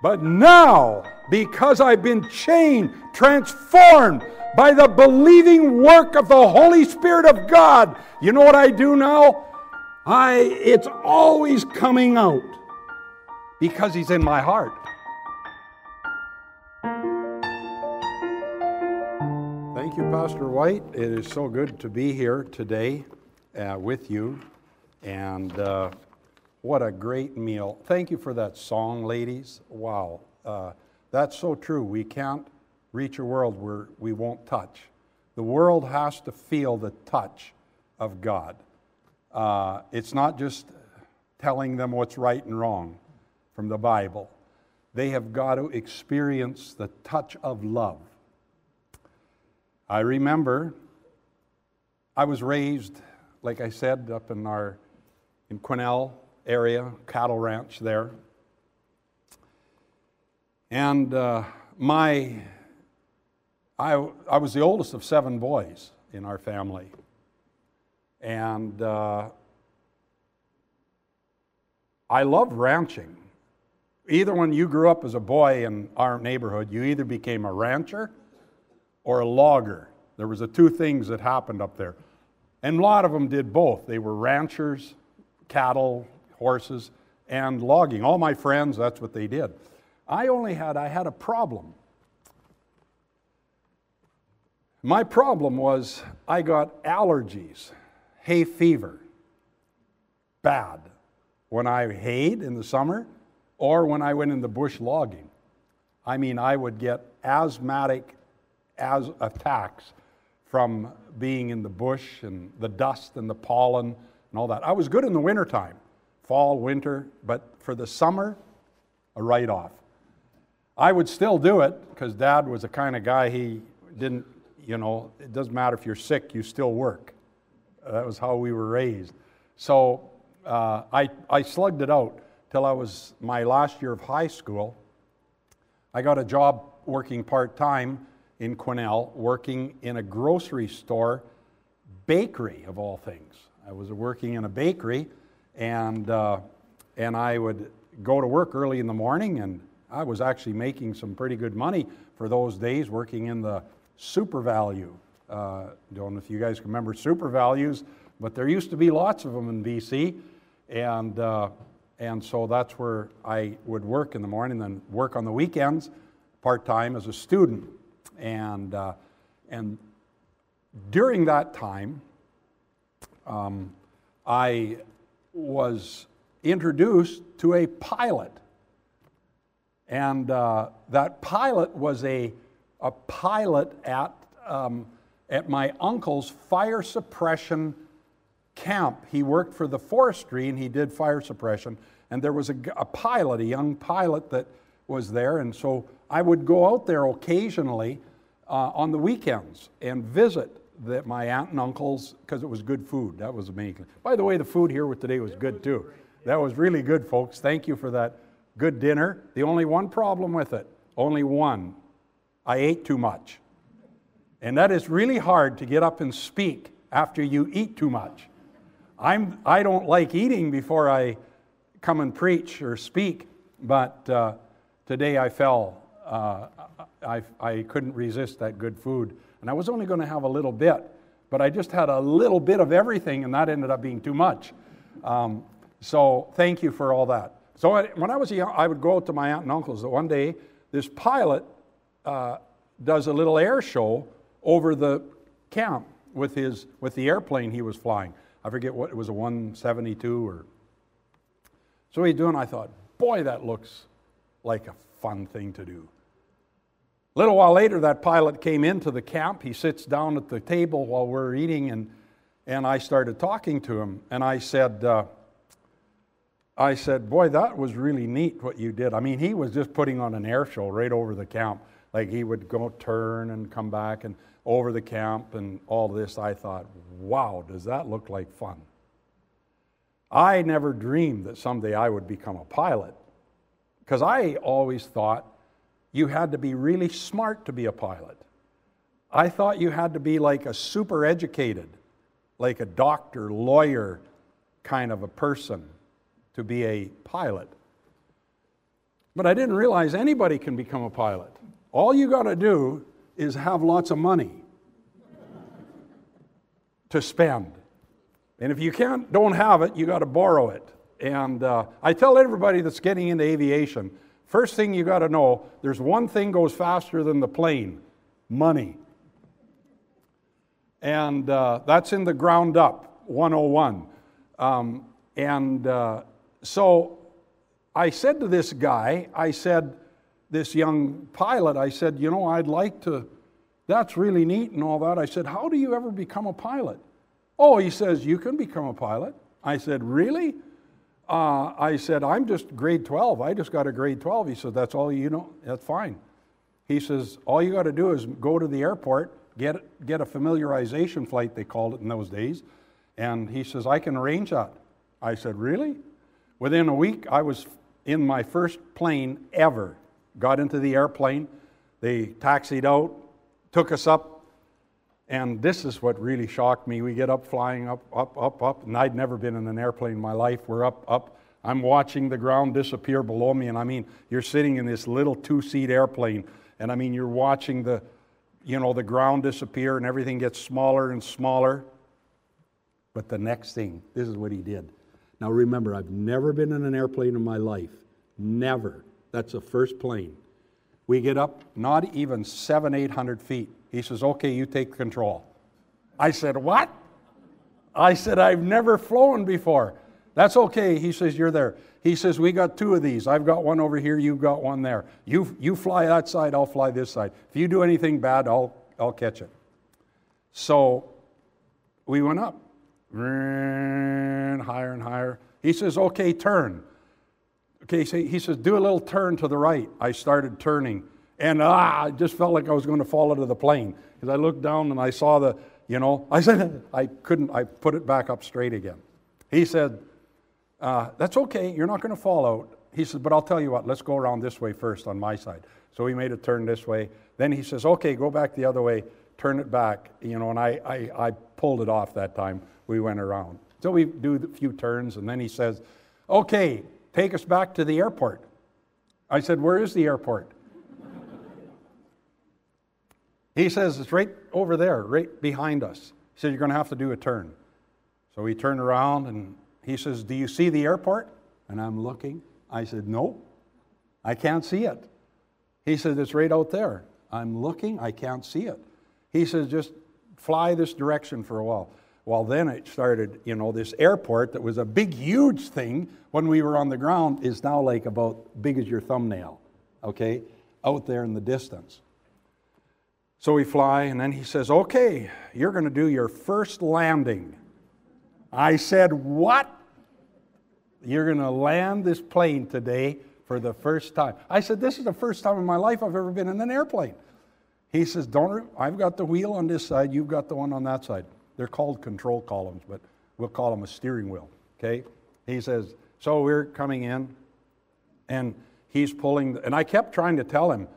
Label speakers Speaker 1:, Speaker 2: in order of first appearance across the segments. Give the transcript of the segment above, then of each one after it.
Speaker 1: But now, because I've been changed, transformed by the believing work of the Holy Spirit of God, you know what I do now? I it's always coming out because he's in my heart. Thank you, Pastor White. It is so good to be here today uh, with you. And uh, what a great meal. Thank you for that song, ladies. Wow. Uh, that's so true. We can't reach a world where we won't touch. The world has to feel the touch of God. Uh, it's not just telling them what's right and wrong from the Bible, they have got to experience the touch of love. I remember I was raised, like I said, up in our in Quesnel area, cattle ranch there. And uh, my, I, I was the oldest of seven boys in our family. And uh, I loved ranching. Either when you grew up as a boy in our neighborhood, you either became a rancher or a logger. There was the two things that happened up there. And a lot of them did both. They were ranchers, cattle, horses, and logging. All my friends, that's what they did. I only had, I had a problem. My problem was I got allergies, hay fever, bad, when I hayed in the summer or when I went in the bush logging. I mean, I would get asthmatic as attacks from being in the bush and the dust and the pollen and all that. I was good in the wintertime, fall, winter, but for the summer, a write off. I would still do it because dad was the kind of guy he didn't, you know, it doesn't matter if you're sick, you still work. That was how we were raised. So uh, I, I slugged it out till I was my last year of high school. I got a job working part time in Quesnel working in a grocery store, bakery of all things. I was working in a bakery, and, uh, and I would go to work early in the morning, and I was actually making some pretty good money for those days working in the SuperValu. Uh, don't know if you guys remember SuperValus, but there used to be lots of them in BC, and uh, and so that's where I would work in the morning, then work on the weekends, part time as a student. And, uh, and during that time, um, I was introduced to a pilot. And uh, that pilot was a, a pilot at, um, at my uncle's fire suppression camp. He worked for the forestry and he did fire suppression. And there was a, a pilot, a young pilot that was there. And so I would go out there occasionally uh, on the weekends and visit the, my aunt and uncles because it was good food. That was amazing. By the way, the food here with today was good too. That was really good, folks. Thank you for that good dinner. The only one problem with it, only one. I ate too much. And that is really hard to get up and speak after you eat too much. I'm, I don't like eating before I come and preach or speak, but uh, today I fell uh, I, I couldn't resist that good food. And I was only going to have a little bit, but I just had a little bit of everything, and that ended up being too much. Um, so thank you for all that. So when I was young, I would go out to my aunt and uncles. That one day, this pilot uh, does a little air show over the camp with his with the airplane he was flying. I forget what it was a 172 or. So he's doing. I thought, boy, that looks like a fun thing to do. A little while later, that pilot came into the camp. He sits down at the table while we're eating, and, and I started talking to him. And I said, uh, I said, Boy, that was really neat what you did. I mean, he was just putting on an air show right over the camp. Like he would go turn and come back and over the camp and all this. I thought, wow, does that look like fun? I never dreamed that someday I would become a pilot because I always thought you had to be really smart to be a pilot. I thought you had to be like a super educated, like a doctor, lawyer kind of a person to be a pilot. But I didn't realize anybody can become a pilot. All you got to do is have lots of money to spend. And if you can't, don't have it, you got to borrow it. And uh, I tell everybody that's getting into aviation, first thing you got to know, there's one thing goes faster than the plane, money. And uh, that's in the ground up 101. Um, and uh, so I said to this guy, I said, this young pilot, I said, you know, I'd like to, that's really neat and all that. I said, how do you ever become a pilot? Oh, he says, you can become a pilot. I said, really? Uh, I said, I'm just grade 12. I just got a grade 12. He said, that's all you know? That's fine. He says, all you got to do is go to the airport, get, get a familiarization flight, they called it in those days. And he says, I can arrange that. I said, really? Within a week, I was in my first plane ever. Got into the airplane. They taxied out, took us up and this is what really shocked me. We get up flying up, up, up, up, and I'd never been in an airplane in my life. We're up, up. I'm watching the ground disappear below me, and I mean, you're sitting in this little two-seat airplane, and I mean, you're watching the, you know, the ground disappear, and everything gets smaller and smaller. But the next thing, this is what he did. Now remember, I've never been in an airplane in my life. Never. That's the first plane. We get up not even seven, eight hundred feet. He says, Okay, you take control. I said, What? I said, I've never flown before. That's okay. He says, You're there. He says, We got two of these. I've got one over here, you've got one there. You, you fly that side, I'll fly this side. If you do anything bad, I'll, I'll catch it. So we went up, higher and higher. He says, Okay, turn. Okay, so he says, Do a little turn to the right. I started turning. And ah, I just felt like I was going to fall out of the plane because I looked down and I saw the, you know, I said, I couldn't, I put it back up straight again. He said, uh, That's okay, you're not going to fall out. He said, But I'll tell you what, let's go around this way first on my side. So he made a turn this way. Then he says, Okay, go back the other way, turn it back, you know, and I, I, I pulled it off that time. We went around. So we do a few turns, and then he says, Okay, take us back to the airport. I said, Where is the airport? He says, It's right over there, right behind us. He said, You're going to have to do a turn. So we turned around and he says, Do you see the airport? And I'm looking. I said, No, I can't see it. He said, It's right out there. I'm looking, I can't see it. He says, Just fly this direction for a while. Well, then it started, you know, this airport that was a big, huge thing when we were on the ground is now like about big as your thumbnail, okay, out there in the distance. So we fly, and then he says, Okay, you're going to do your first landing. I said, What? You're going to land this plane today for the first time. I said, This is the first time in my life I've ever been in an airplane. He says, Don't, I've got the wheel on this side, you've got the one on that side. They're called control columns, but we'll call them a steering wheel. Okay? He says, So we're coming in, and he's pulling, and I kept trying to tell him,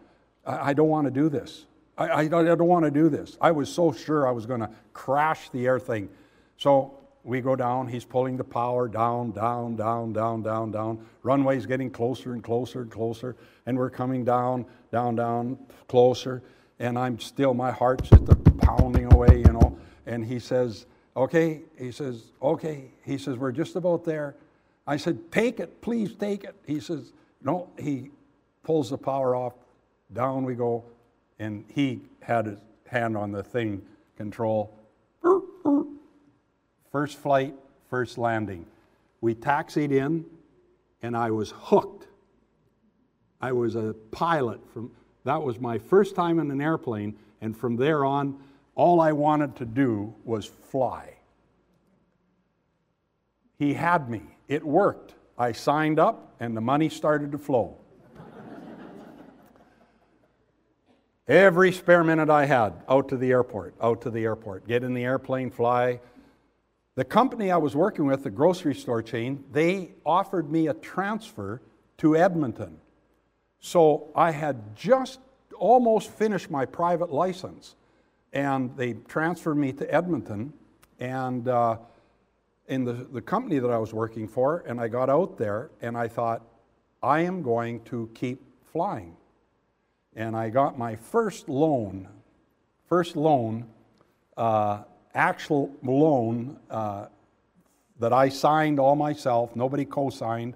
Speaker 1: I, I don't want to do this. I, I, I don't want to do this. I was so sure I was going to crash the air thing. So we go down. He's pulling the power down, down, down, down, down, down. Runway's getting closer and closer and closer. And we're coming down, down, down, closer. And I'm still, my heart's just pounding away, you know. And he says, Okay. He says, Okay. He says, We're just about there. I said, Take it, please take it. He says, No. He pulls the power off. Down we go and he had his hand on the thing control. First flight, first landing. We taxied in, and I was hooked. I was a pilot from that was my first time in an airplane, and from there on, all I wanted to do was fly. He had me. It worked. I signed up, and the money started to flow. Every spare minute I had, out to the airport, out to the airport, get in the airplane, fly. The company I was working with, the grocery store chain, they offered me a transfer to Edmonton. So I had just almost finished my private license, and they transferred me to Edmonton. And uh, in the, the company that I was working for, and I got out there, and I thought, I am going to keep flying. And I got my first loan, first loan, uh, actual loan uh, that I signed all myself, nobody co signed,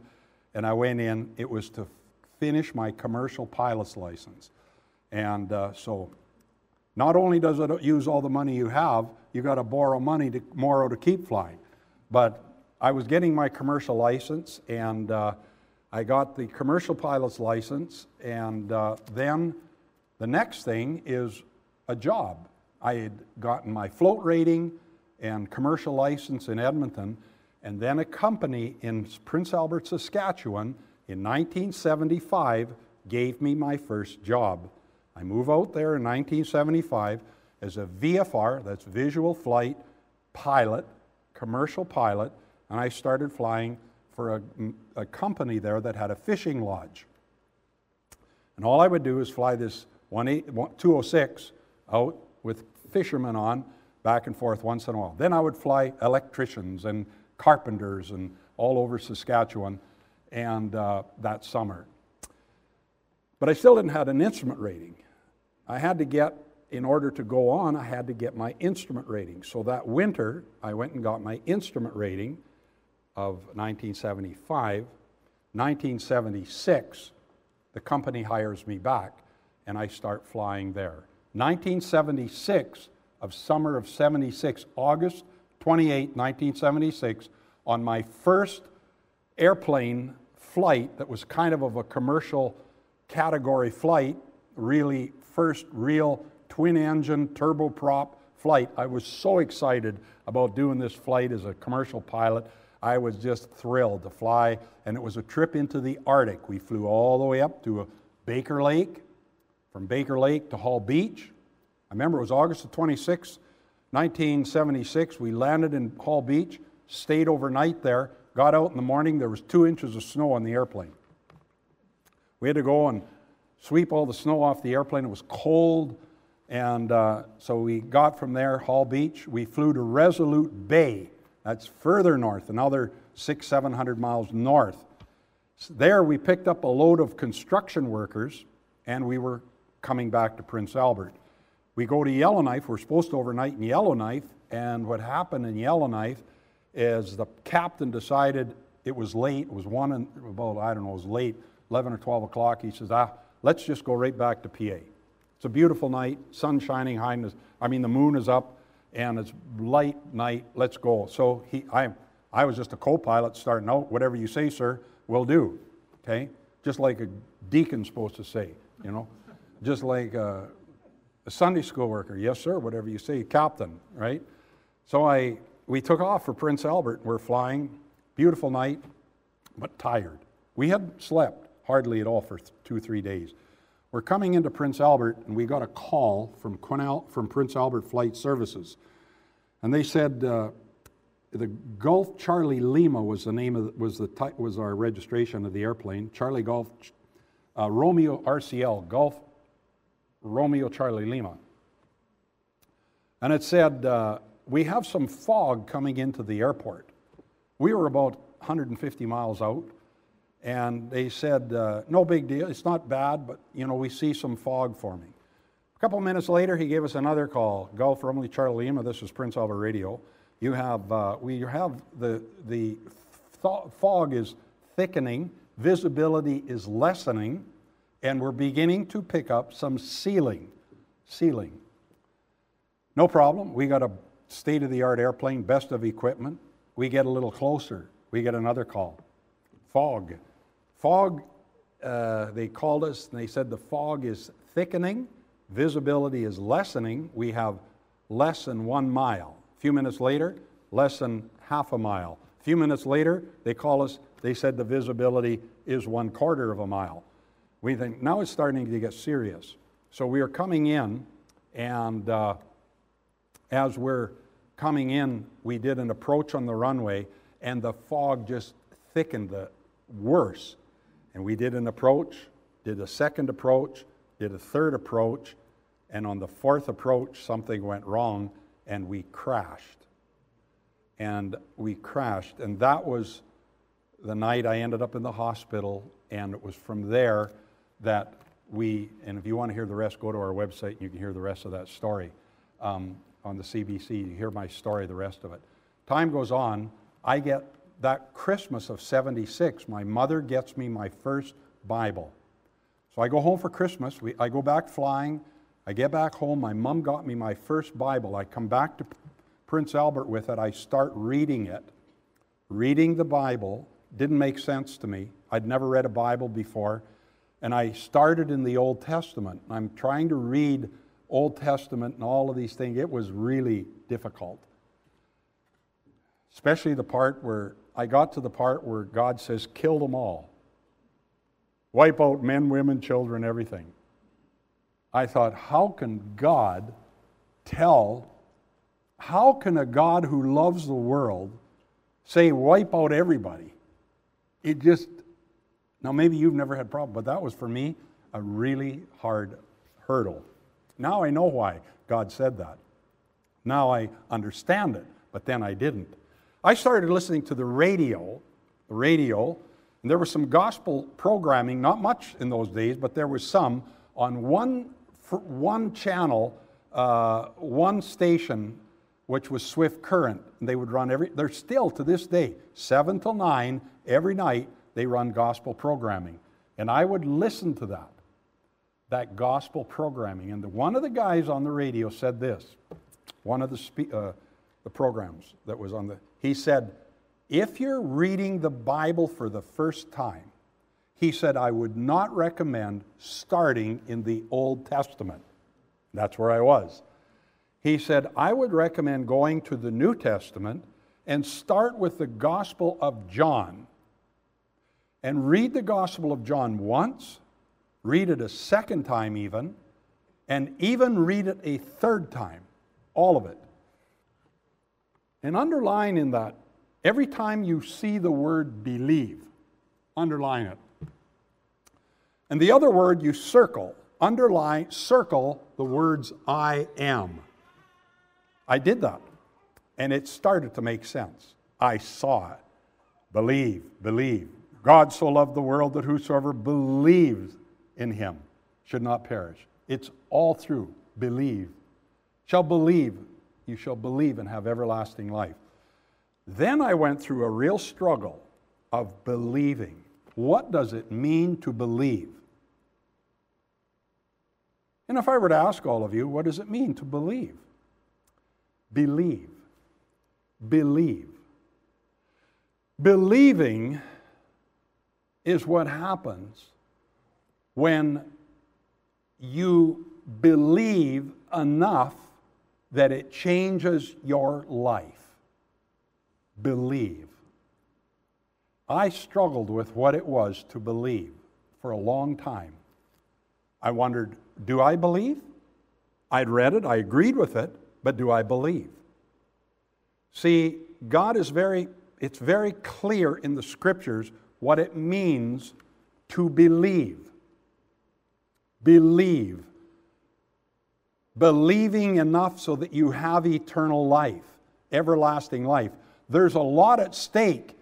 Speaker 1: and I went in. It was to finish my commercial pilot's license. And uh, so, not only does it use all the money you have, you got to borrow money to borrow to keep flying. But I was getting my commercial license, and uh, I got the commercial pilot's license, and uh, then the next thing is a job. I had gotten my float rating and commercial license in Edmonton, and then a company in Prince Albert, Saskatchewan in 1975 gave me my first job. I move out there in 1975 as a VFR, that's visual flight pilot, commercial pilot, and I started flying for a, a company there that had a fishing lodge. And all I would do is fly this 206 out with fishermen on back and forth once in a while. Then I would fly electricians and carpenters and all over Saskatchewan and uh, that summer. But I still didn't have an instrument rating. I had to get, in order to go on, I had to get my instrument rating. So that winter, I went and got my instrument rating of 1975. 1976, the company hires me back and I start flying there. 1976, of summer of 76, August 28, 1976, on my first airplane flight that was kind of of a commercial category flight, really first real twin engine turboprop flight. I was so excited about doing this flight as a commercial pilot. I was just thrilled to fly, and it was a trip into the Arctic. We flew all the way up to Baker Lake, from Baker Lake to Hall Beach. I remember it was August the 26th, 1976. We landed in Hall Beach, stayed overnight there, got out in the morning. There was two inches of snow on the airplane. We had to go and sweep all the snow off the airplane. It was cold. And uh, so we got from there, Hall Beach. We flew to Resolute Bay. That's further north, another six, 700 miles north. There we picked up a load of construction workers and we were coming back to Prince Albert. We go to Yellowknife. We're supposed to overnight in Yellowknife. And what happened in Yellowknife is the captain decided it was late. It was one and about, I don't know, it was late, 11 or 12 o'clock. He says, ah, let's just go right back to PA. It's a beautiful night, sun shining high. I mean, the moon is up and it's light night. Let's go. So he, I, I was just a co pilot starting out. Whatever you say, sir, we'll do. Okay? Just like a deacon's supposed to say, you know? just like a, a Sunday school worker. Yes, sir, whatever you say, captain, right? So I, we took off for Prince Albert. We're flying, beautiful night, but tired. We had slept hardly at all for two, three days. We're coming into Prince Albert, and we got a call from, from Prince Albert Flight Services. And they said uh, the Gulf Charlie Lima was the name of was the was our registration of the airplane. Charlie Gulf uh, Romeo RCL Gulf Romeo Charlie Lima. And it said, uh, We have some fog coming into the airport. We were about 150 miles out, and they said, uh, No big deal. It's not bad, but you know, we see some fog forming. A couple minutes later, he gave us another call Gulf Romeo Charlie Lima. This is Prince Albert Radio. You have, uh, we have the, the th- fog is thickening, visibility is lessening and we're beginning to pick up some ceiling. Ceiling. No problem. We got a state of the art airplane, best of equipment. We get a little closer. We get another call. Fog. Fog, uh, they called us and they said the fog is thickening, visibility is lessening. We have less than one mile. A few minutes later, less than half a mile. A few minutes later, they call us, they said the visibility is one quarter of a mile we think now it's starting to get serious. So we are coming in, and uh, as we're coming in, we did an approach on the runway, and the fog just thickened the worse. And we did an approach, did a second approach, did a third approach, and on the fourth approach, something went wrong, and we crashed. And we crashed, and that was the night I ended up in the hospital, and it was from there that we, and if you want to hear the rest, go to our website and you can hear the rest of that story um, on the CBC. You hear my story, the rest of it. Time goes on, I get that Christmas of 76, my mother gets me my first Bible. So I go home for Christmas. We, I go back flying. I get back home. My mom got me my first Bible. I come back to Prince Albert with it. I start reading it. Reading the Bible didn't make sense to me. I'd never read a Bible before. And I started in the Old Testament. I'm trying to read Old Testament and all of these things. It was really difficult. Especially the part where I got to the part where God says, kill them all. Wipe out men, women, children, everything. I thought, how can God tell, how can a God who loves the world say, wipe out everybody? It just, now maybe you've never had problem, but that was for me a really hard hurdle. Now I know why God said that. Now I understand it, but then I didn't. I started listening to the radio, the radio, and there was some gospel programming, not much in those days, but there was some on one, one channel, uh, one station, which was Swift Current. And they would run every, they're still to this day, 7 till 9, every night, they run gospel programming. And I would listen to that, that gospel programming. And the, one of the guys on the radio said this, one of the, spe- uh, the programs that was on the, he said, if you're reading the Bible for the first time, he said, I would not recommend starting in the Old Testament. That's where I was. He said, I would recommend going to the New Testament and start with the Gospel of John and read the Gospel of John once, read it a second time, even, and even read it a third time, all of it. And underline in that, every time you see the word believe, underline it. And the other word you circle, underline, circle the words I am. I did that. And it started to make sense. I saw it. Believe, believe. God so loved the world that whosoever believes in him should not perish. It's all through believe. Shall believe you shall believe and have everlasting life. Then I went through a real struggle of believing. What does it mean to believe? And if I were to ask all of you, what does it mean to believe? Believe. Believe. Believing is what happens when you believe enough that it changes your life. Believe. I struggled with what it was to believe for a long time. I wondered, do I believe? I'd read it, I agreed with it, but do I believe? See, God is very, it's very clear in the scriptures what it means to believe. Believe believing enough so that you have eternal life, everlasting life. There's a lot at stake.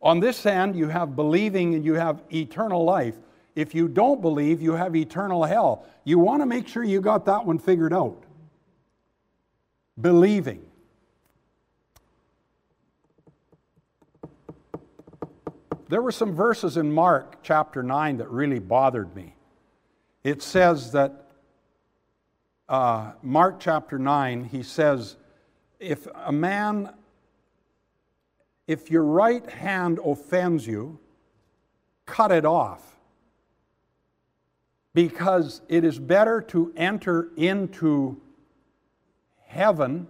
Speaker 1: On this end, you have believing and you have eternal life. If you don't believe, you have eternal hell. You want to make sure you got that one figured out. Believing. There were some verses in Mark chapter 9 that really bothered me. It says that uh, Mark chapter 9, he says, If a man, if your right hand offends you, cut it off. Because it is better to enter into heaven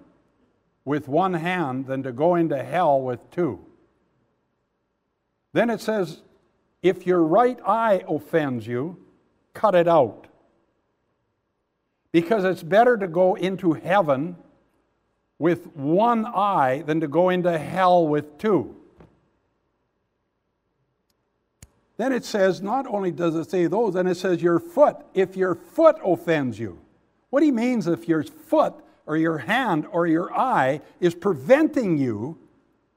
Speaker 1: with one hand than to go into hell with two. Then it says, if your right eye offends you, cut it out because it's better to go into heaven with one eye than to go into hell with two. Then it says, not only does it say those, then it says your foot, if your foot offends you. What he means if your foot or your hand or your eye is preventing you,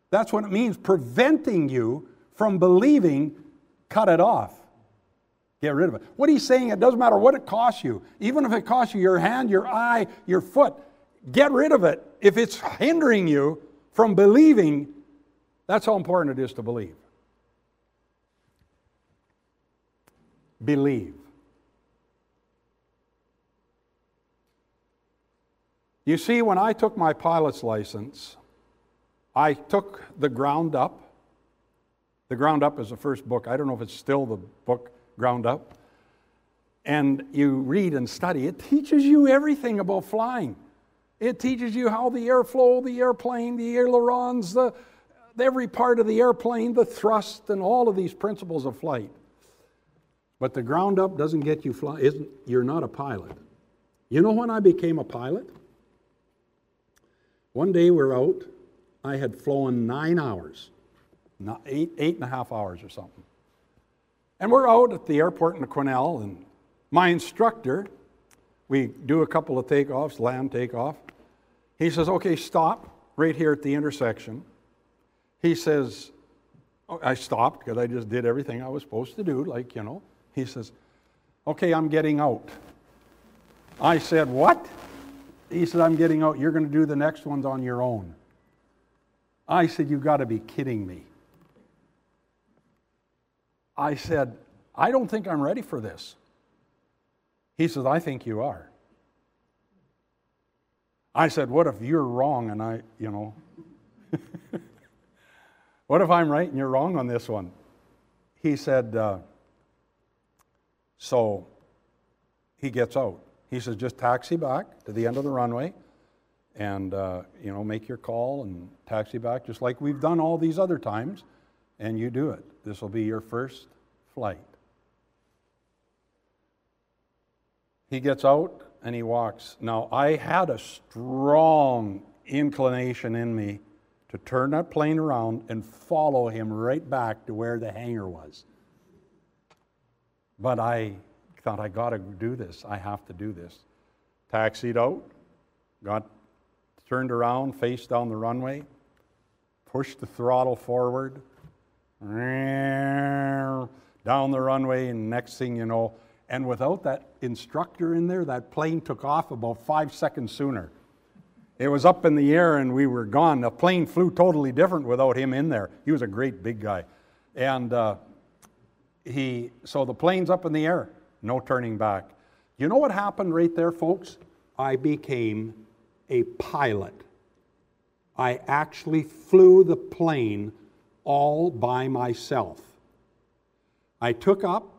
Speaker 1: that's what it means, preventing you from believing, cut it off. Get rid of it. What he's saying, it doesn't matter what it costs you, even if it costs you your hand, your eye, your foot, get rid of it. If it's hindering you from believing, that's how important it is to believe. Believe. You see, when I took my pilot's license, I took the ground up. The ground up is the first book. I don't know if it's still the book ground up. And you read and study. It teaches you everything about flying. It teaches you how the airflow, the airplane, the ailerons, the, every part of the airplane, the thrust, and all of these principles of flight. But the ground up doesn't get you fly. Isn't, you're not a pilot. You know when I became a pilot? One day we're out. I had flown nine hours, not eight, eight and a half hours or something. And we're out at the airport in the Quesnel, and my instructor, we do a couple of takeoffs, land takeoff. He says, okay, stop right here at the intersection. He says, oh, I stopped because I just did everything I was supposed to do, like, you know. He says, okay, I'm getting out. I said, what? He said, I'm getting out. You're going to do the next ones on your own. I said, You've got to be kidding me. I said, I don't think I'm ready for this. He says, I think you are. I said, What if you're wrong and I, you know, what if I'm right and you're wrong on this one? He said, uh, So he gets out. He says, just taxi back to the end of the runway and, uh, you know, make your call and taxi back, just like we've done all these other times, and you do it. This will be your first flight. He gets out and he walks. Now, I had a strong inclination in me to turn that plane around and follow him right back to where the hangar was. But I thought, I got to do this. I have to do this. Taxied out, got turned around, faced down the runway, pushed the throttle forward, down the runway, and next thing you know, and without that instructor in there, that plane took off about five seconds sooner. It was up in the air and we were gone. The plane flew totally different without him in there. He was a great big guy. And uh, he, so the plane's up in the air no turning back. You know what happened right there, folks? I became a pilot. I actually flew the plane all by myself. I took up,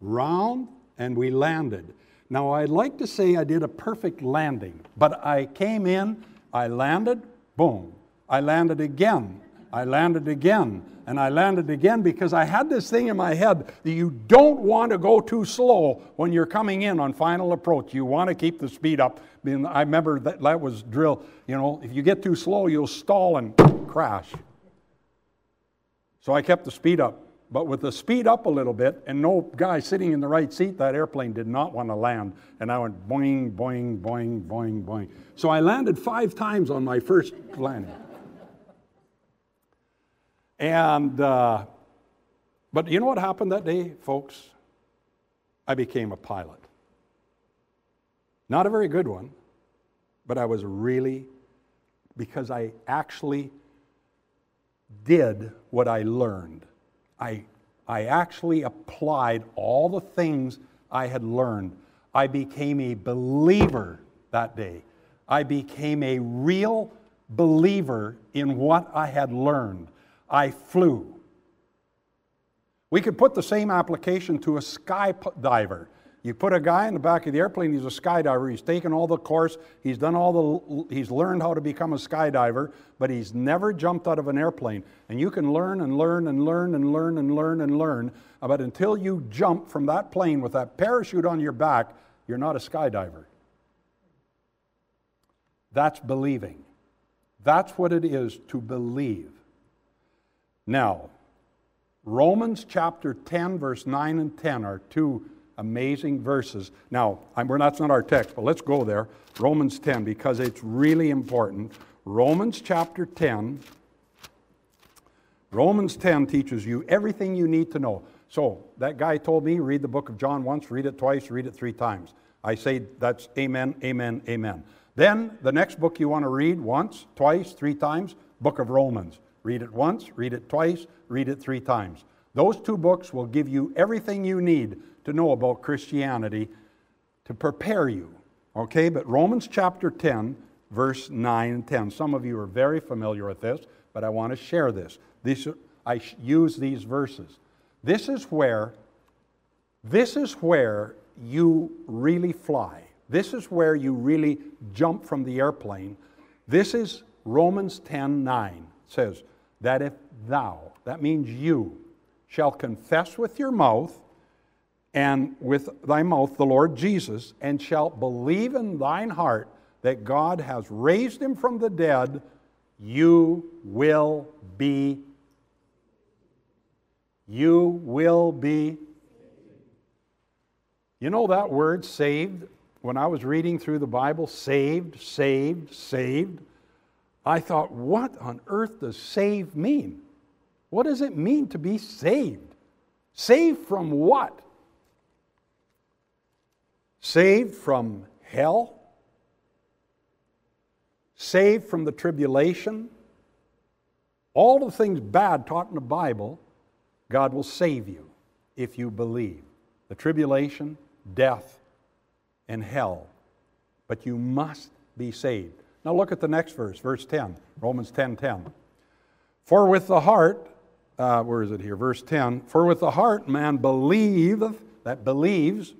Speaker 1: round, and we landed. Now, I'd like to say I did a perfect landing, but I came in, I landed, boom. I landed again, I landed again and I landed again because I had this thing in my head that you don't want to go too slow when you're coming in on final approach. You want to keep the speed up. I remember that, that was drill. You know, if you get too slow, you'll stall and crash. So I kept the speed up. But with the speed up a little bit and no guy sitting in the right seat, that airplane did not want to land. And I went boing, boing, boing, boing, boing. So I landed five times on my first landing. And, uh, but you know what happened that day, folks? I became a pilot. Not a very good one, but I was really, because I actually did what I learned. I, I actually applied all the things I had learned. I became a believer that day. I became a real believer in what I had learned. I flew. We could put the same application to a skydiver. You put a guy in the back of the airplane, he's a skydiver. He's taken all the course, he's done all the, he's learned how to become a skydiver, but he's never jumped out of an airplane. And you can learn and learn and learn and learn and learn and learn, but until you jump from that plane with that parachute on your back, you're not a skydiver. That's believing. That's what it is to believe. Now, Romans chapter 10, verse 9 and 10 are two amazing verses. Now, I'm, we're not, that's not our text, but let's go there. Romans 10, because it's really important. Romans chapter 10, Romans 10 teaches you everything you need to know. So, that guy told me, read the book of John once, read it twice, read it three times. I say that's amen, amen, amen. Then, the next book you want to read once, twice, three times, book of Romans. Read it once, read it twice, read it three times. Those two books will give you everything you need to know about Christianity to prepare you. Okay, but Romans chapter 10, verse 9 and 10. Some of you are very familiar with this, but I want to share this. These, I use these verses. This is where, this is where you really fly. This is where you really jump from the airplane. This is Romans 10 9 says, that if thou, that means you, shall confess with your mouth and with thy mouth the Lord Jesus, and shalt believe in thine heart that God has raised him from the dead, you will be. You will be. You know that word saved? When I was reading through the Bible, saved, saved, saved. I thought, what on earth does save mean? What does it mean to be saved? Saved from what? Saved from hell? Saved from the tribulation? All the things bad taught in the Bible, God will save you if you believe. The tribulation, death, and hell. But you must be saved. Now look at the next verse, verse 10, Romans 10 10. For with the heart, uh, where is it here? Verse 10 For with the heart man believeth, that believes,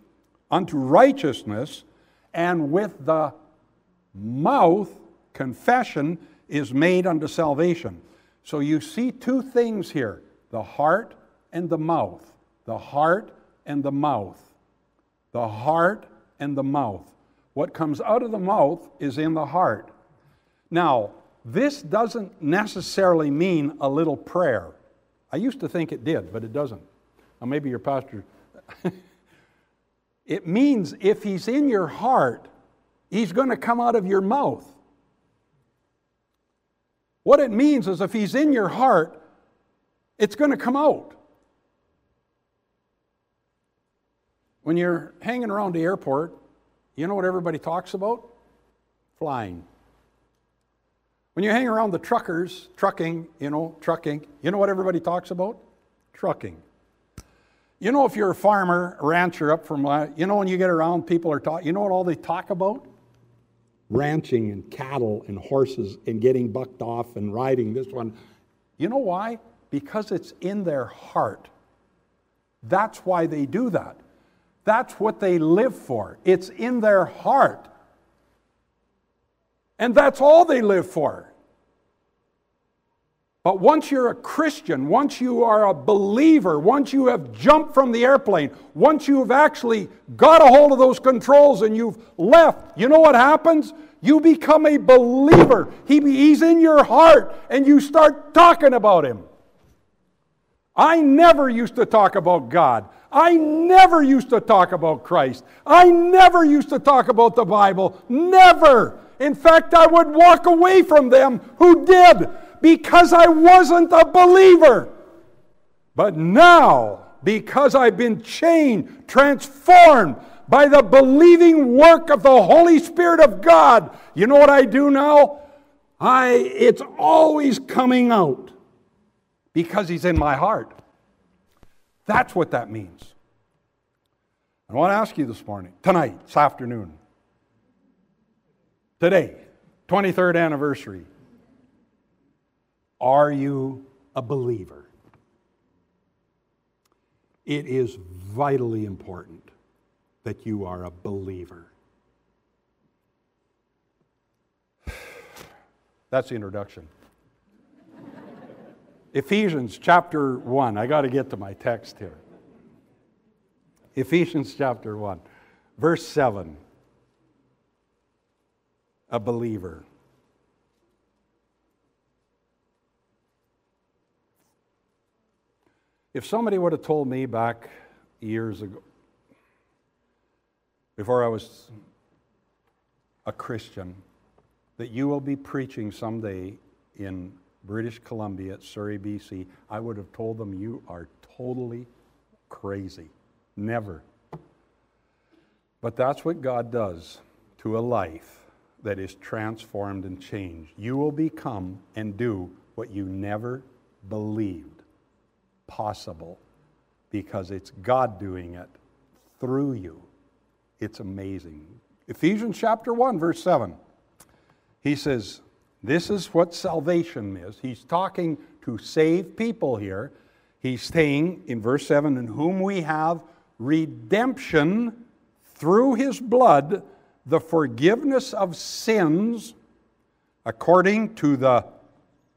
Speaker 1: unto righteousness, and with the mouth confession is made unto salvation. So you see two things here the heart and the mouth. The heart and the mouth. The heart and the mouth. What comes out of the mouth is in the heart. Now, this doesn't necessarily mean a little prayer. I used to think it did, but it doesn't. Now, maybe your pastor. it means if he's in your heart, he's going to come out of your mouth. What it means is if he's in your heart, it's going to come out. When you're hanging around the airport, you know what everybody talks about? Flying. When you hang around the truckers, trucking, you know, trucking, you know what everybody talks about? Trucking. You know, if you're a farmer, rancher up from, uh, you know, when you get around, people are talking, you know what all they talk about? Ranching and cattle and horses and getting bucked off and riding this one. You know why? Because it's in their heart. That's why they do that. That's what they live for. It's in their heart. And that's all they live for. But once you're a Christian, once you are a believer, once you have jumped from the airplane, once you have actually got a hold of those controls and you've left, you know what happens? You become a believer. He, he's in your heart and you start talking about him. I never used to talk about God. I never used to talk about Christ. I never used to talk about the Bible. Never. In fact, I would walk away from them who did because I wasn't a believer. But now, because I've been changed, transformed by the believing work of the Holy Spirit of God, you know what I do now? I it's always coming out because he's in my heart. That's what that means. I want to ask you this morning, tonight, this afternoon, today, 23rd anniversary. Are you a believer? It is vitally important that you are a believer. That's the introduction. Ephesians chapter 1. I got to get to my text here. Ephesians chapter 1, verse 7. A believer. If somebody would have told me back years ago, before I was a Christian, that you will be preaching someday in British Columbia Surrey, BC, I would have told them, You are totally crazy. Never. But that's what God does to a life that is transformed and changed. You will become and do what you never believed possible because it's God doing it through you. It's amazing. Ephesians chapter 1, verse 7. He says, This is what salvation is. He's talking to save people here. He's saying in verse 7, In whom we have redemption through his blood, the forgiveness of sins according to the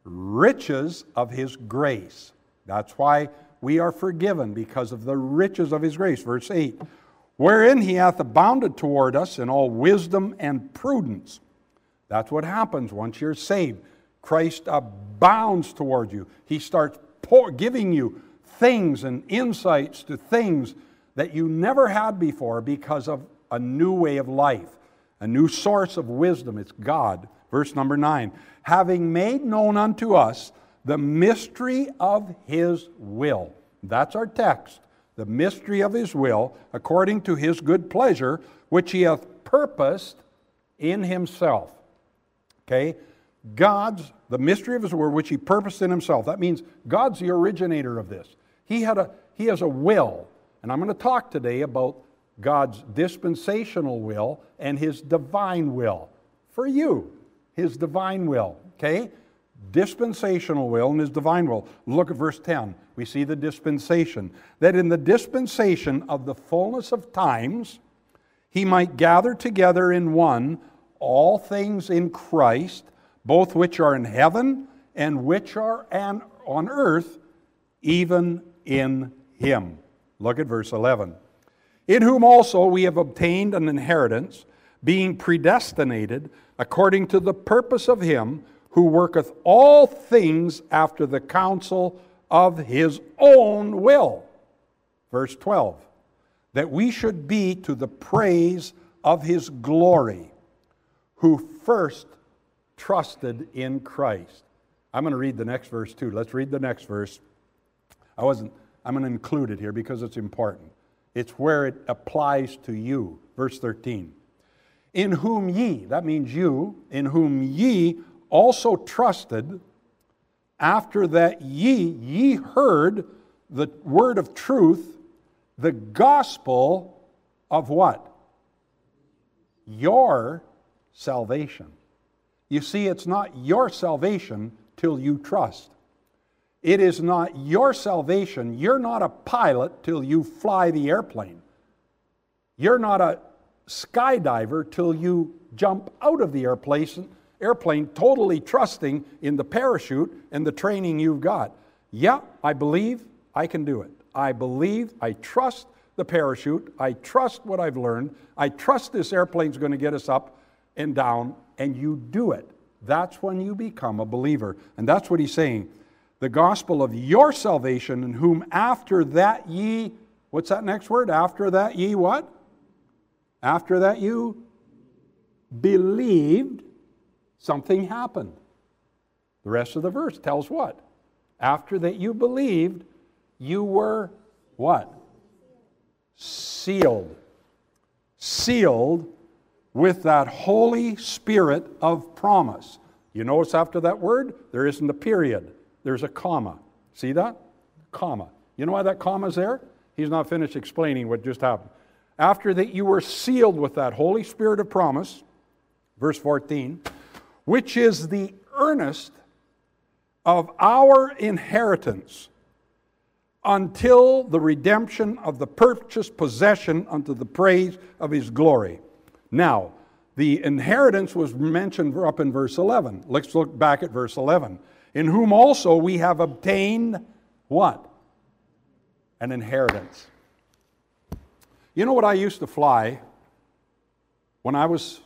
Speaker 1: riches of his grace. That's why we are forgiven because of the riches of his grace. Verse 8 Wherein he hath abounded toward us in all wisdom and prudence. That's what happens once you're saved. Christ abounds toward you. He starts pour, giving you things and insights to things that you never had before because of a new way of life, a new source of wisdom. It's God. Verse number nine having made known unto us the mystery of his will. That's our text. The mystery of his will, according to his good pleasure, which he hath purposed in himself. Okay? God's, the mystery of his will, which he purposed in himself. That means God's the originator of this. He, had a, he has a will. And I'm going to talk today about God's dispensational will and his divine will for you, his divine will. Okay? Dispensational will and his divine will. Look at verse 10. We see the dispensation. That in the dispensation of the fullness of times, he might gather together in one all things in Christ, both which are in heaven and which are on earth, even in him. Look at verse 11. In whom also we have obtained an inheritance, being predestinated according to the purpose of him who worketh all things after the counsel of his own will. Verse 12, that we should be to the praise of his glory, who first trusted in Christ. I'm going to read the next verse too. Let's read the next verse. I wasn't, I'm going to include it here because it's important. It's where it applies to you. Verse 13. In whom ye, that means you, in whom ye also trusted after that ye ye heard the word of truth the gospel of what? Your salvation. You see it's not your salvation till you trust. It is not your salvation. You're not a pilot till you fly the airplane. You're not a skydiver till you jump out of the airplane airplane totally trusting in the parachute and the training you've got. Yeah, I believe I can do it. I believe, I trust the parachute. I trust what I've learned. I trust this airplane's going to get us up and down, and you do it. That's when you become a believer. And that's what he's saying. The gospel of your salvation, in whom after that ye, what's that next word? After that ye what? After that you believed something happened. The rest of the verse tells what? After that you believed, you were what? Sealed. Sealed with that Holy Spirit of promise. You notice after that word, there isn't a period, there's a comma. See that? Comma. You know why that comma's there? He's not finished explaining what just happened. After that you were sealed with that Holy Spirit of promise, verse 14 which is the earnest of our inheritance until the redemption of the purchased possession unto the praise of his glory. Now, the inheritance was mentioned up in verse 11. Let's look back at verse 11. In whom also we have obtained what? An inheritance. You know what I used to fly when I was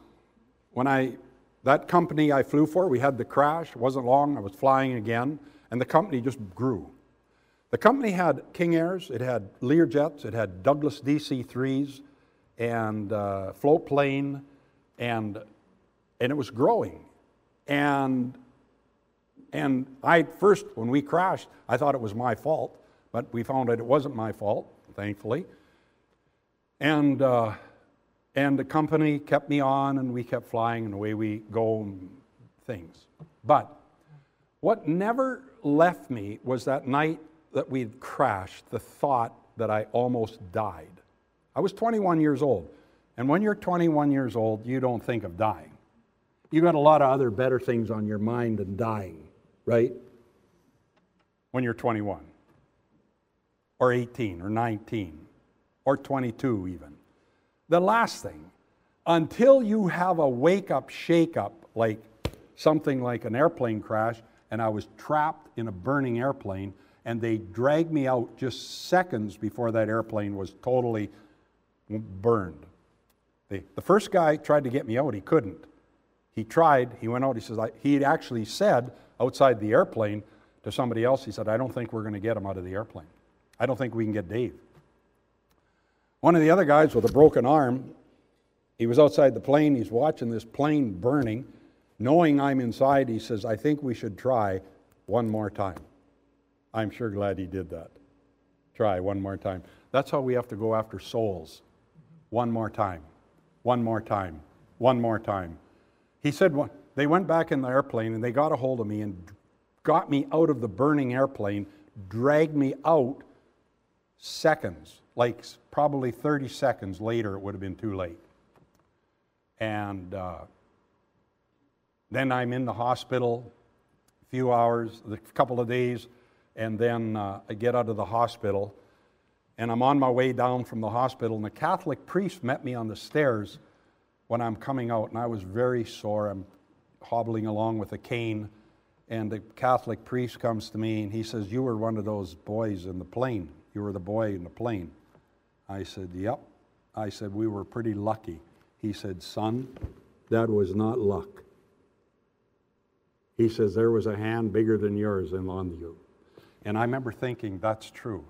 Speaker 1: when I that company I flew for, we had the crash. It wasn't long. I was flying again, and the company just grew. The company had King Airs, it had Learjets, it had Douglas DC 3s, and uh, float plane, and, and it was growing. And And I first, when we crashed, I thought it was my fault, but we found out it wasn't my fault, thankfully. And, uh, and the company kept me on, and we kept flying, and away we go, and things. But what never left me was that night that we'd crashed, the thought that I almost died. I was 21 years old. And when you're 21 years old, you don't think of dying. You got a lot of other better things on your mind than dying, right? When you're 21, or 18, or 19, or 22 even. The last thing, until you have a wake up, shake up, like something like an airplane crash, and I was trapped in a burning airplane, and they dragged me out just seconds before that airplane was totally burned. The, the first guy tried to get me out, he couldn't. He tried, he went out, he says, he had actually said outside the airplane to somebody else, he said, I don't think we're going to get him out of the airplane. I don't think we can get Dave. One of the other guys with a broken arm, he was outside the plane, he's watching this plane burning. Knowing I'm inside, he says, I think we should try one more time. I'm sure glad he did that. Try one more time. That's how we have to go after souls. One more time. One more time. One more time. He said they went back in the airplane and they got a hold of me and got me out of the burning airplane, dragged me out seconds, like probably 30 seconds later, it would have been too late. And uh, then I'm in the hospital a few hours, a couple of days and then uh, I get out of the hospital, and I'm on my way down from the hospital, and the Catholic priest met me on the stairs when I'm coming out, and I was very sore. I'm hobbling along with a cane, and the Catholic priest comes to me, and he says, You were one of those boys in the plane. You were the boy in the plane. I said, Yep. I said, We were pretty lucky. He said, Son, that was not luck. He says, There was a hand bigger than yours and on you. And I remember thinking, that's true.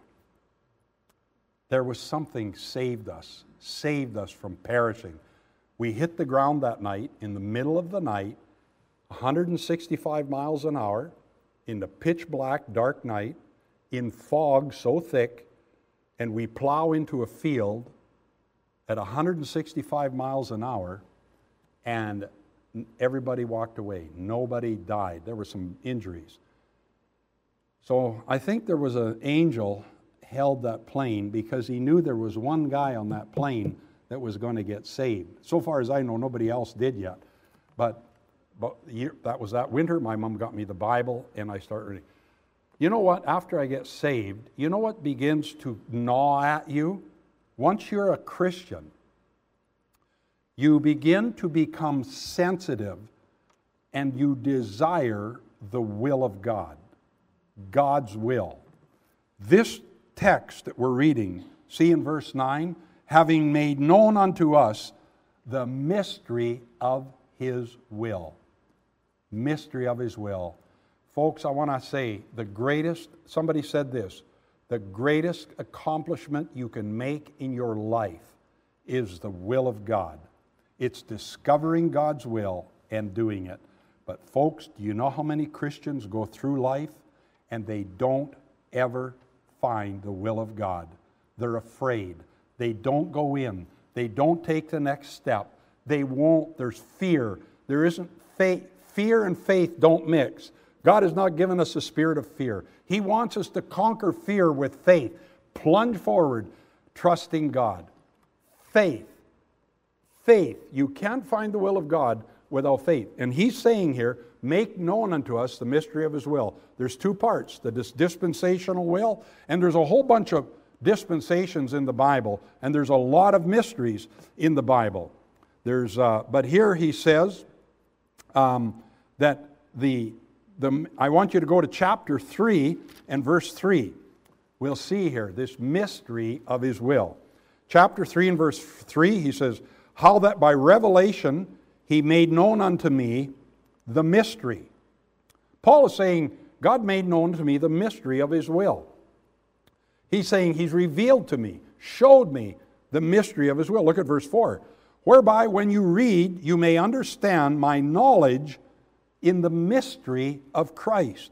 Speaker 1: There was something saved us, saved us from perishing. We hit the ground that night in the middle of the night, 165 miles an hour, in the pitch black, dark night, in fog so thick, and we plow into a field at 165 miles an hour, and everybody walked away. Nobody died. There were some injuries. So I think there was an angel held that plane because he knew there was one guy on that plane that was going to get saved. So far as I know, nobody else did yet. But, but that was that winter. My mom got me the Bible, and I started reading. You know what? After I get saved, you know what begins to gnaw at you? Once you're a Christian, you begin to become sensitive and you desire the will of God. God's will. This text that we're reading, see in verse 9, having made known unto us the mystery of his will. Mystery of his will. Folks, I want to say the greatest, somebody said this, the greatest accomplishment you can make in your life is the will of God. It's discovering God's will and doing it. But, folks, do you know how many Christians go through life and they don't ever find the will of God. They're afraid. They don't go in. They don't take the next step. They won't. There's fear. There isn't faith. Fear and faith don't mix. God has not given us a spirit of fear. He wants us to conquer fear with faith. Plunge forward, trusting God. Faith. Faith. You can't find the will of God without faith. And he's saying here, make known unto us the mystery of his will. There's two parts the dispensational will, and there's a whole bunch of dispensations in the Bible, and there's a lot of mysteries in the Bible. There's, uh, but here he says um, that the, the, I want you to go to chapter 3 and verse 3. We'll see here this mystery of his will. Chapter 3 and verse 3, he says, How that by revelation he made known unto me the mystery. Paul is saying, God made known to me the mystery of his will. He's saying, He's revealed to me, showed me the mystery of his will. Look at verse 4. Whereby, when you read, you may understand my knowledge in the mystery of Christ.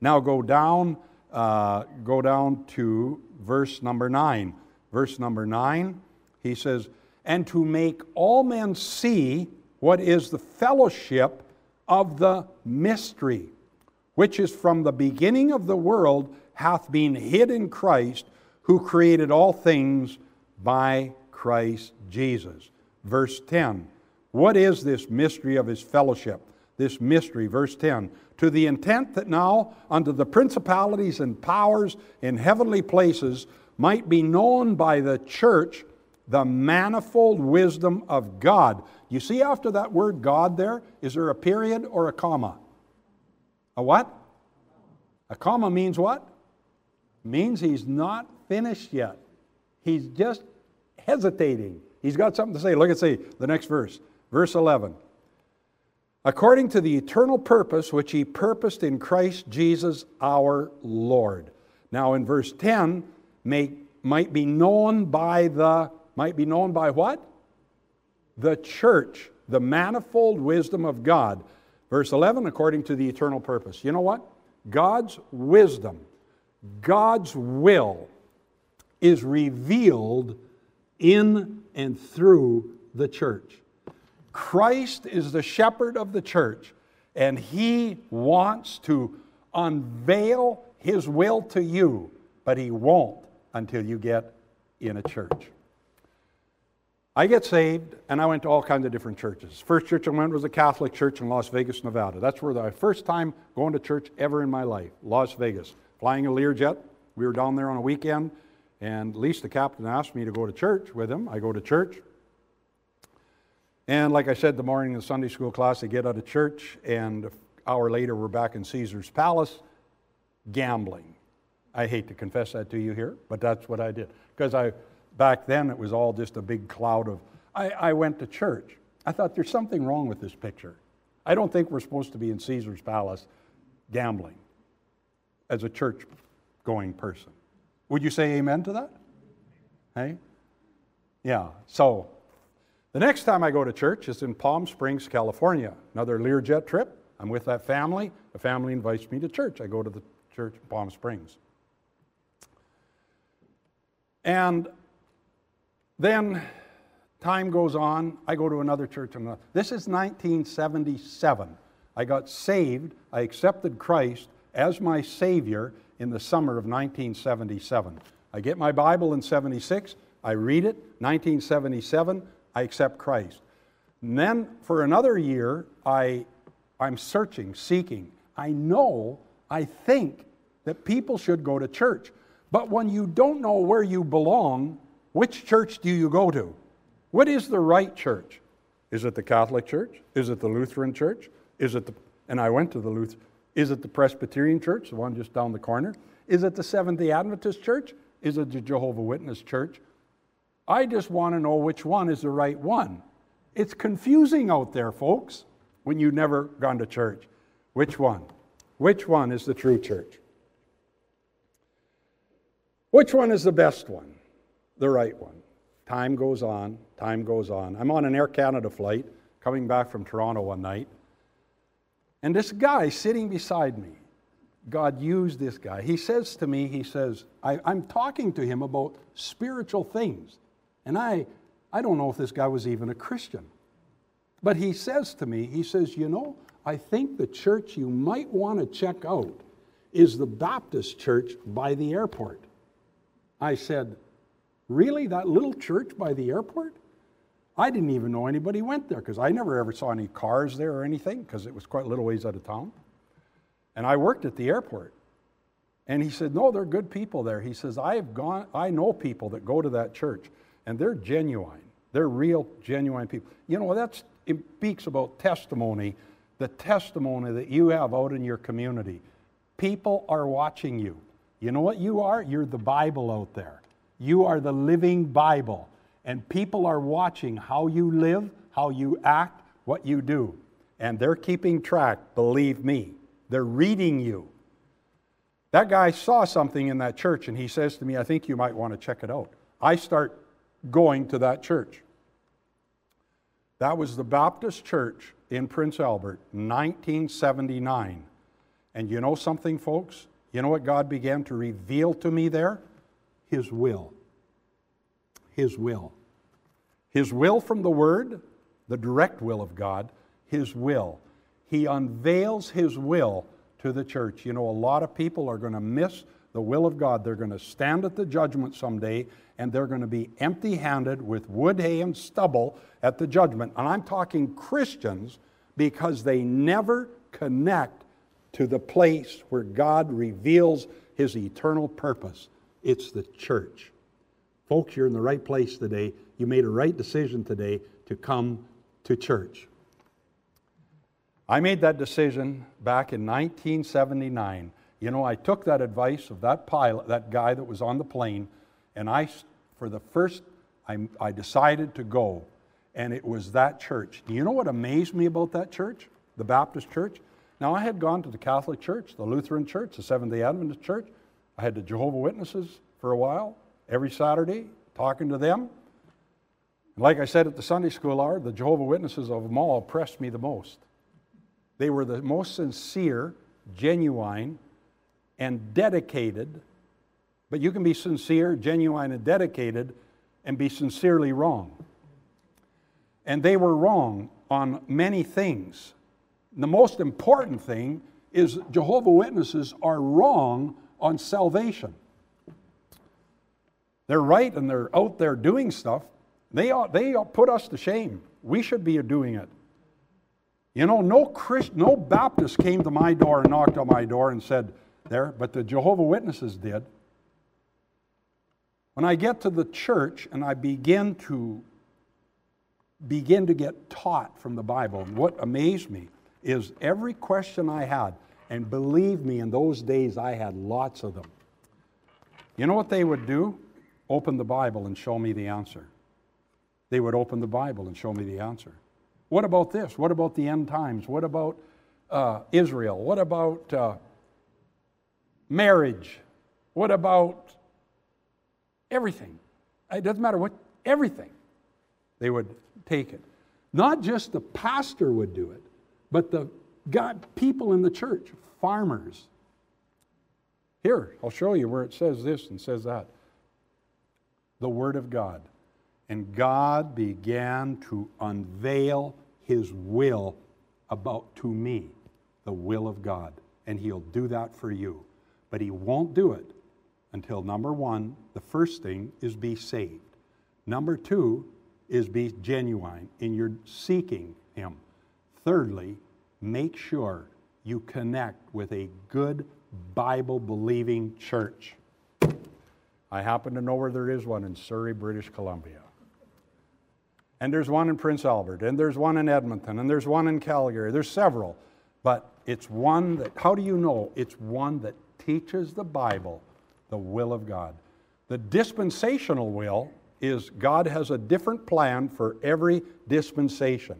Speaker 1: Now go down, uh, go down to verse number nine. Verse number nine, he says, and to make all men see what is the fellowship of the mystery, which is from the beginning of the world hath been hid in Christ, who created all things by Christ Jesus. Verse 10. What is this mystery of his fellowship? This mystery, verse 10. To the intent that now unto the principalities and powers in heavenly places might be known by the church the manifold wisdom of God. You see, after that word God there, is there a period or a comma? A what? A comma means what? Means he's not finished yet. He's just hesitating. He's got something to say. Look at see the next verse. Verse 11. According to the eternal purpose which he purposed in Christ Jesus our Lord. Now in verse 10, may, might be known by the might be known by what? The church, the manifold wisdom of God. Verse 11, according to the eternal purpose. You know what? God's wisdom, God's will is revealed in and through the church. Christ is the shepherd of the church, and he wants to unveil his will to you, but he won't until you get in a church. I get saved, and I went to all kinds of different churches. First church I went was a Catholic church in Las Vegas, Nevada. That's where the first time going to church ever in my life, Las Vegas. Flying a Learjet. We were down there on a weekend, and at least the captain asked me to go to church with him. I go to church. And like I said, the morning in the Sunday school class, I get out of church, and an hour later, we're back in Caesar's Palace gambling. I hate to confess that to you here, but that's what I did. Because I Back then, it was all just a big cloud of. I, I went to church. I thought there's something wrong with this picture. I don't think we're supposed to be in Caesar's palace gambling as a church going person. Would you say amen to that? Hey? Yeah. So the next time I go to church is in Palm Springs, California. Another Learjet trip. I'm with that family. The family invites me to church. I go to the church in Palm Springs. And then time goes on. I go to another church. This is 1977. I got saved. I accepted Christ as my Savior in the summer of 1977. I get my Bible in 76. I read it. 1977, I accept Christ. And then for another year, I, I'm searching, seeking. I know, I think that people should go to church. But when you don't know where you belong, which church do you go to? What is the right church? Is it the Catholic Church? Is it the Lutheran Church? Is it the, and I went to the Lutheran, is it the Presbyterian Church, the one just down the corner? Is it the Seventh day Adventist Church? Is it the Jehovah Witness Church? I just want to know which one is the right one. It's confusing out there, folks, when you've never gone to church. Which one? Which one is the true church? Which one is the best one? the right one. Time goes on, time goes on. I'm on an Air Canada flight coming back from Toronto one night, and this guy sitting beside me, God used this guy. He says to me, He says, I, am talking to him about spiritual things. And I, I don't know if this guy was even a Christian. But he says to me, He says, You know, I think the church you might want to check out is the Baptist church by the airport. I said, Really? That little church by the airport? I didn't even know anybody went there because I never ever saw any cars there or anything because it was quite a little ways out of town. And I worked at the airport. And he said, No, they're good people there. He says, I have gone, I know people that go to that church, and they're genuine. They're real, genuine people. You know, that speaks about testimony, the testimony that you have out in your community. People are watching you. You know what you are? You're the Bible out there. You are the living Bible, and people are watching how you live, how you act, what you do. And they're keeping track, believe me. They're reading you. That guy saw something in that church, and he says to me, I think you might want to check it out. I start going to that church. That was the Baptist Church in Prince Albert, 1979. And you know something, folks? You know what God began to reveal to me there? His will. His will. His will from the Word, the direct will of God, His will. He unveils His will to the church. You know, a lot of people are going to miss the will of God. They're going to stand at the judgment someday and they're going to be empty handed with wood, hay, and stubble at the judgment. And I'm talking Christians because they never connect to the place where God reveals his eternal purpose. It's the church. Folks, you're in the right place today. You made a right decision today to come to church. I made that decision back in 1979. You know, I took that advice of that pilot, that guy that was on the plane, and I, for the first, I, I decided to go, and it was that church. Do you know what amazed me about that church, the Baptist church? Now, I had gone to the Catholic Church, the Lutheran Church, the Seventh day Adventist Church. I had the Jehovah Witnesses for a while, every Saturday, talking to them. And like I said at the Sunday school hour, the Jehovah Witnesses of them all impressed me the most. They were the most sincere, genuine, and dedicated. But you can be sincere, genuine, and dedicated and be sincerely wrong. And they were wrong on many things. The most important thing is Jehovah Witnesses are wrong on salvation. They're right and they're out there doing stuff. They, ought, they ought put us to shame. We should be doing it. You know, no Christ, no Baptist came to my door and knocked on my door and said, there, but the Jehovah Witnesses did. When I get to the church and I begin to begin to get taught from the Bible, what amazed me is every question I had, and believe me, in those days I had lots of them. You know what they would do? Open the Bible and show me the answer. They would open the Bible and show me the answer. What about this? What about the end times? What about uh, Israel? What about uh, marriage? What about everything? It doesn't matter what, everything. They would take it. Not just the pastor would do it, but the God, people in the church, farmers. Here, I'll show you where it says this and says that. The Word of God. And God began to unveil his will about to me, the will of God. And he'll do that for you. But he won't do it until number one, the first thing is be saved. Number two is be genuine in your seeking him. Thirdly, make sure you connect with a good Bible believing church. I happen to know where there is one in Surrey, British Columbia and there's one in Prince Albert, and there's one in Edmonton, and there's one in Calgary. There's several, but it's one that, how do you know? It's one that teaches the Bible the will of God. The dispensational will is God has a different plan for every dispensation.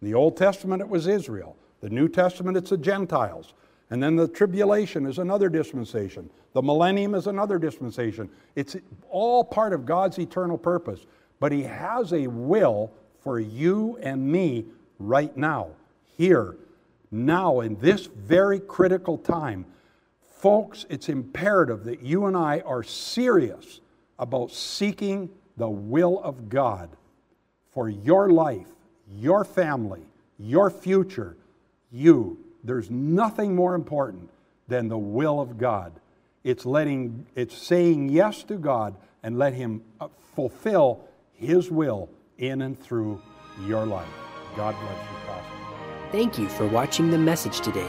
Speaker 1: In the Old Testament, it was Israel. The New Testament, it's the Gentiles. And then the tribulation is another dispensation. The millennium is another dispensation. It's all part of God's eternal purpose but He has a will for you and me right now, here, now, in this very critical time. Folks, it's imperative that you and I are serious about seeking the will of God for your life, your family, your future, you. There's nothing more important than the will of God. It's letting it's saying yes to God and let him uh, fulfill his will in and through your life. God bless you, Pastor.
Speaker 2: Thank you for watching the message today.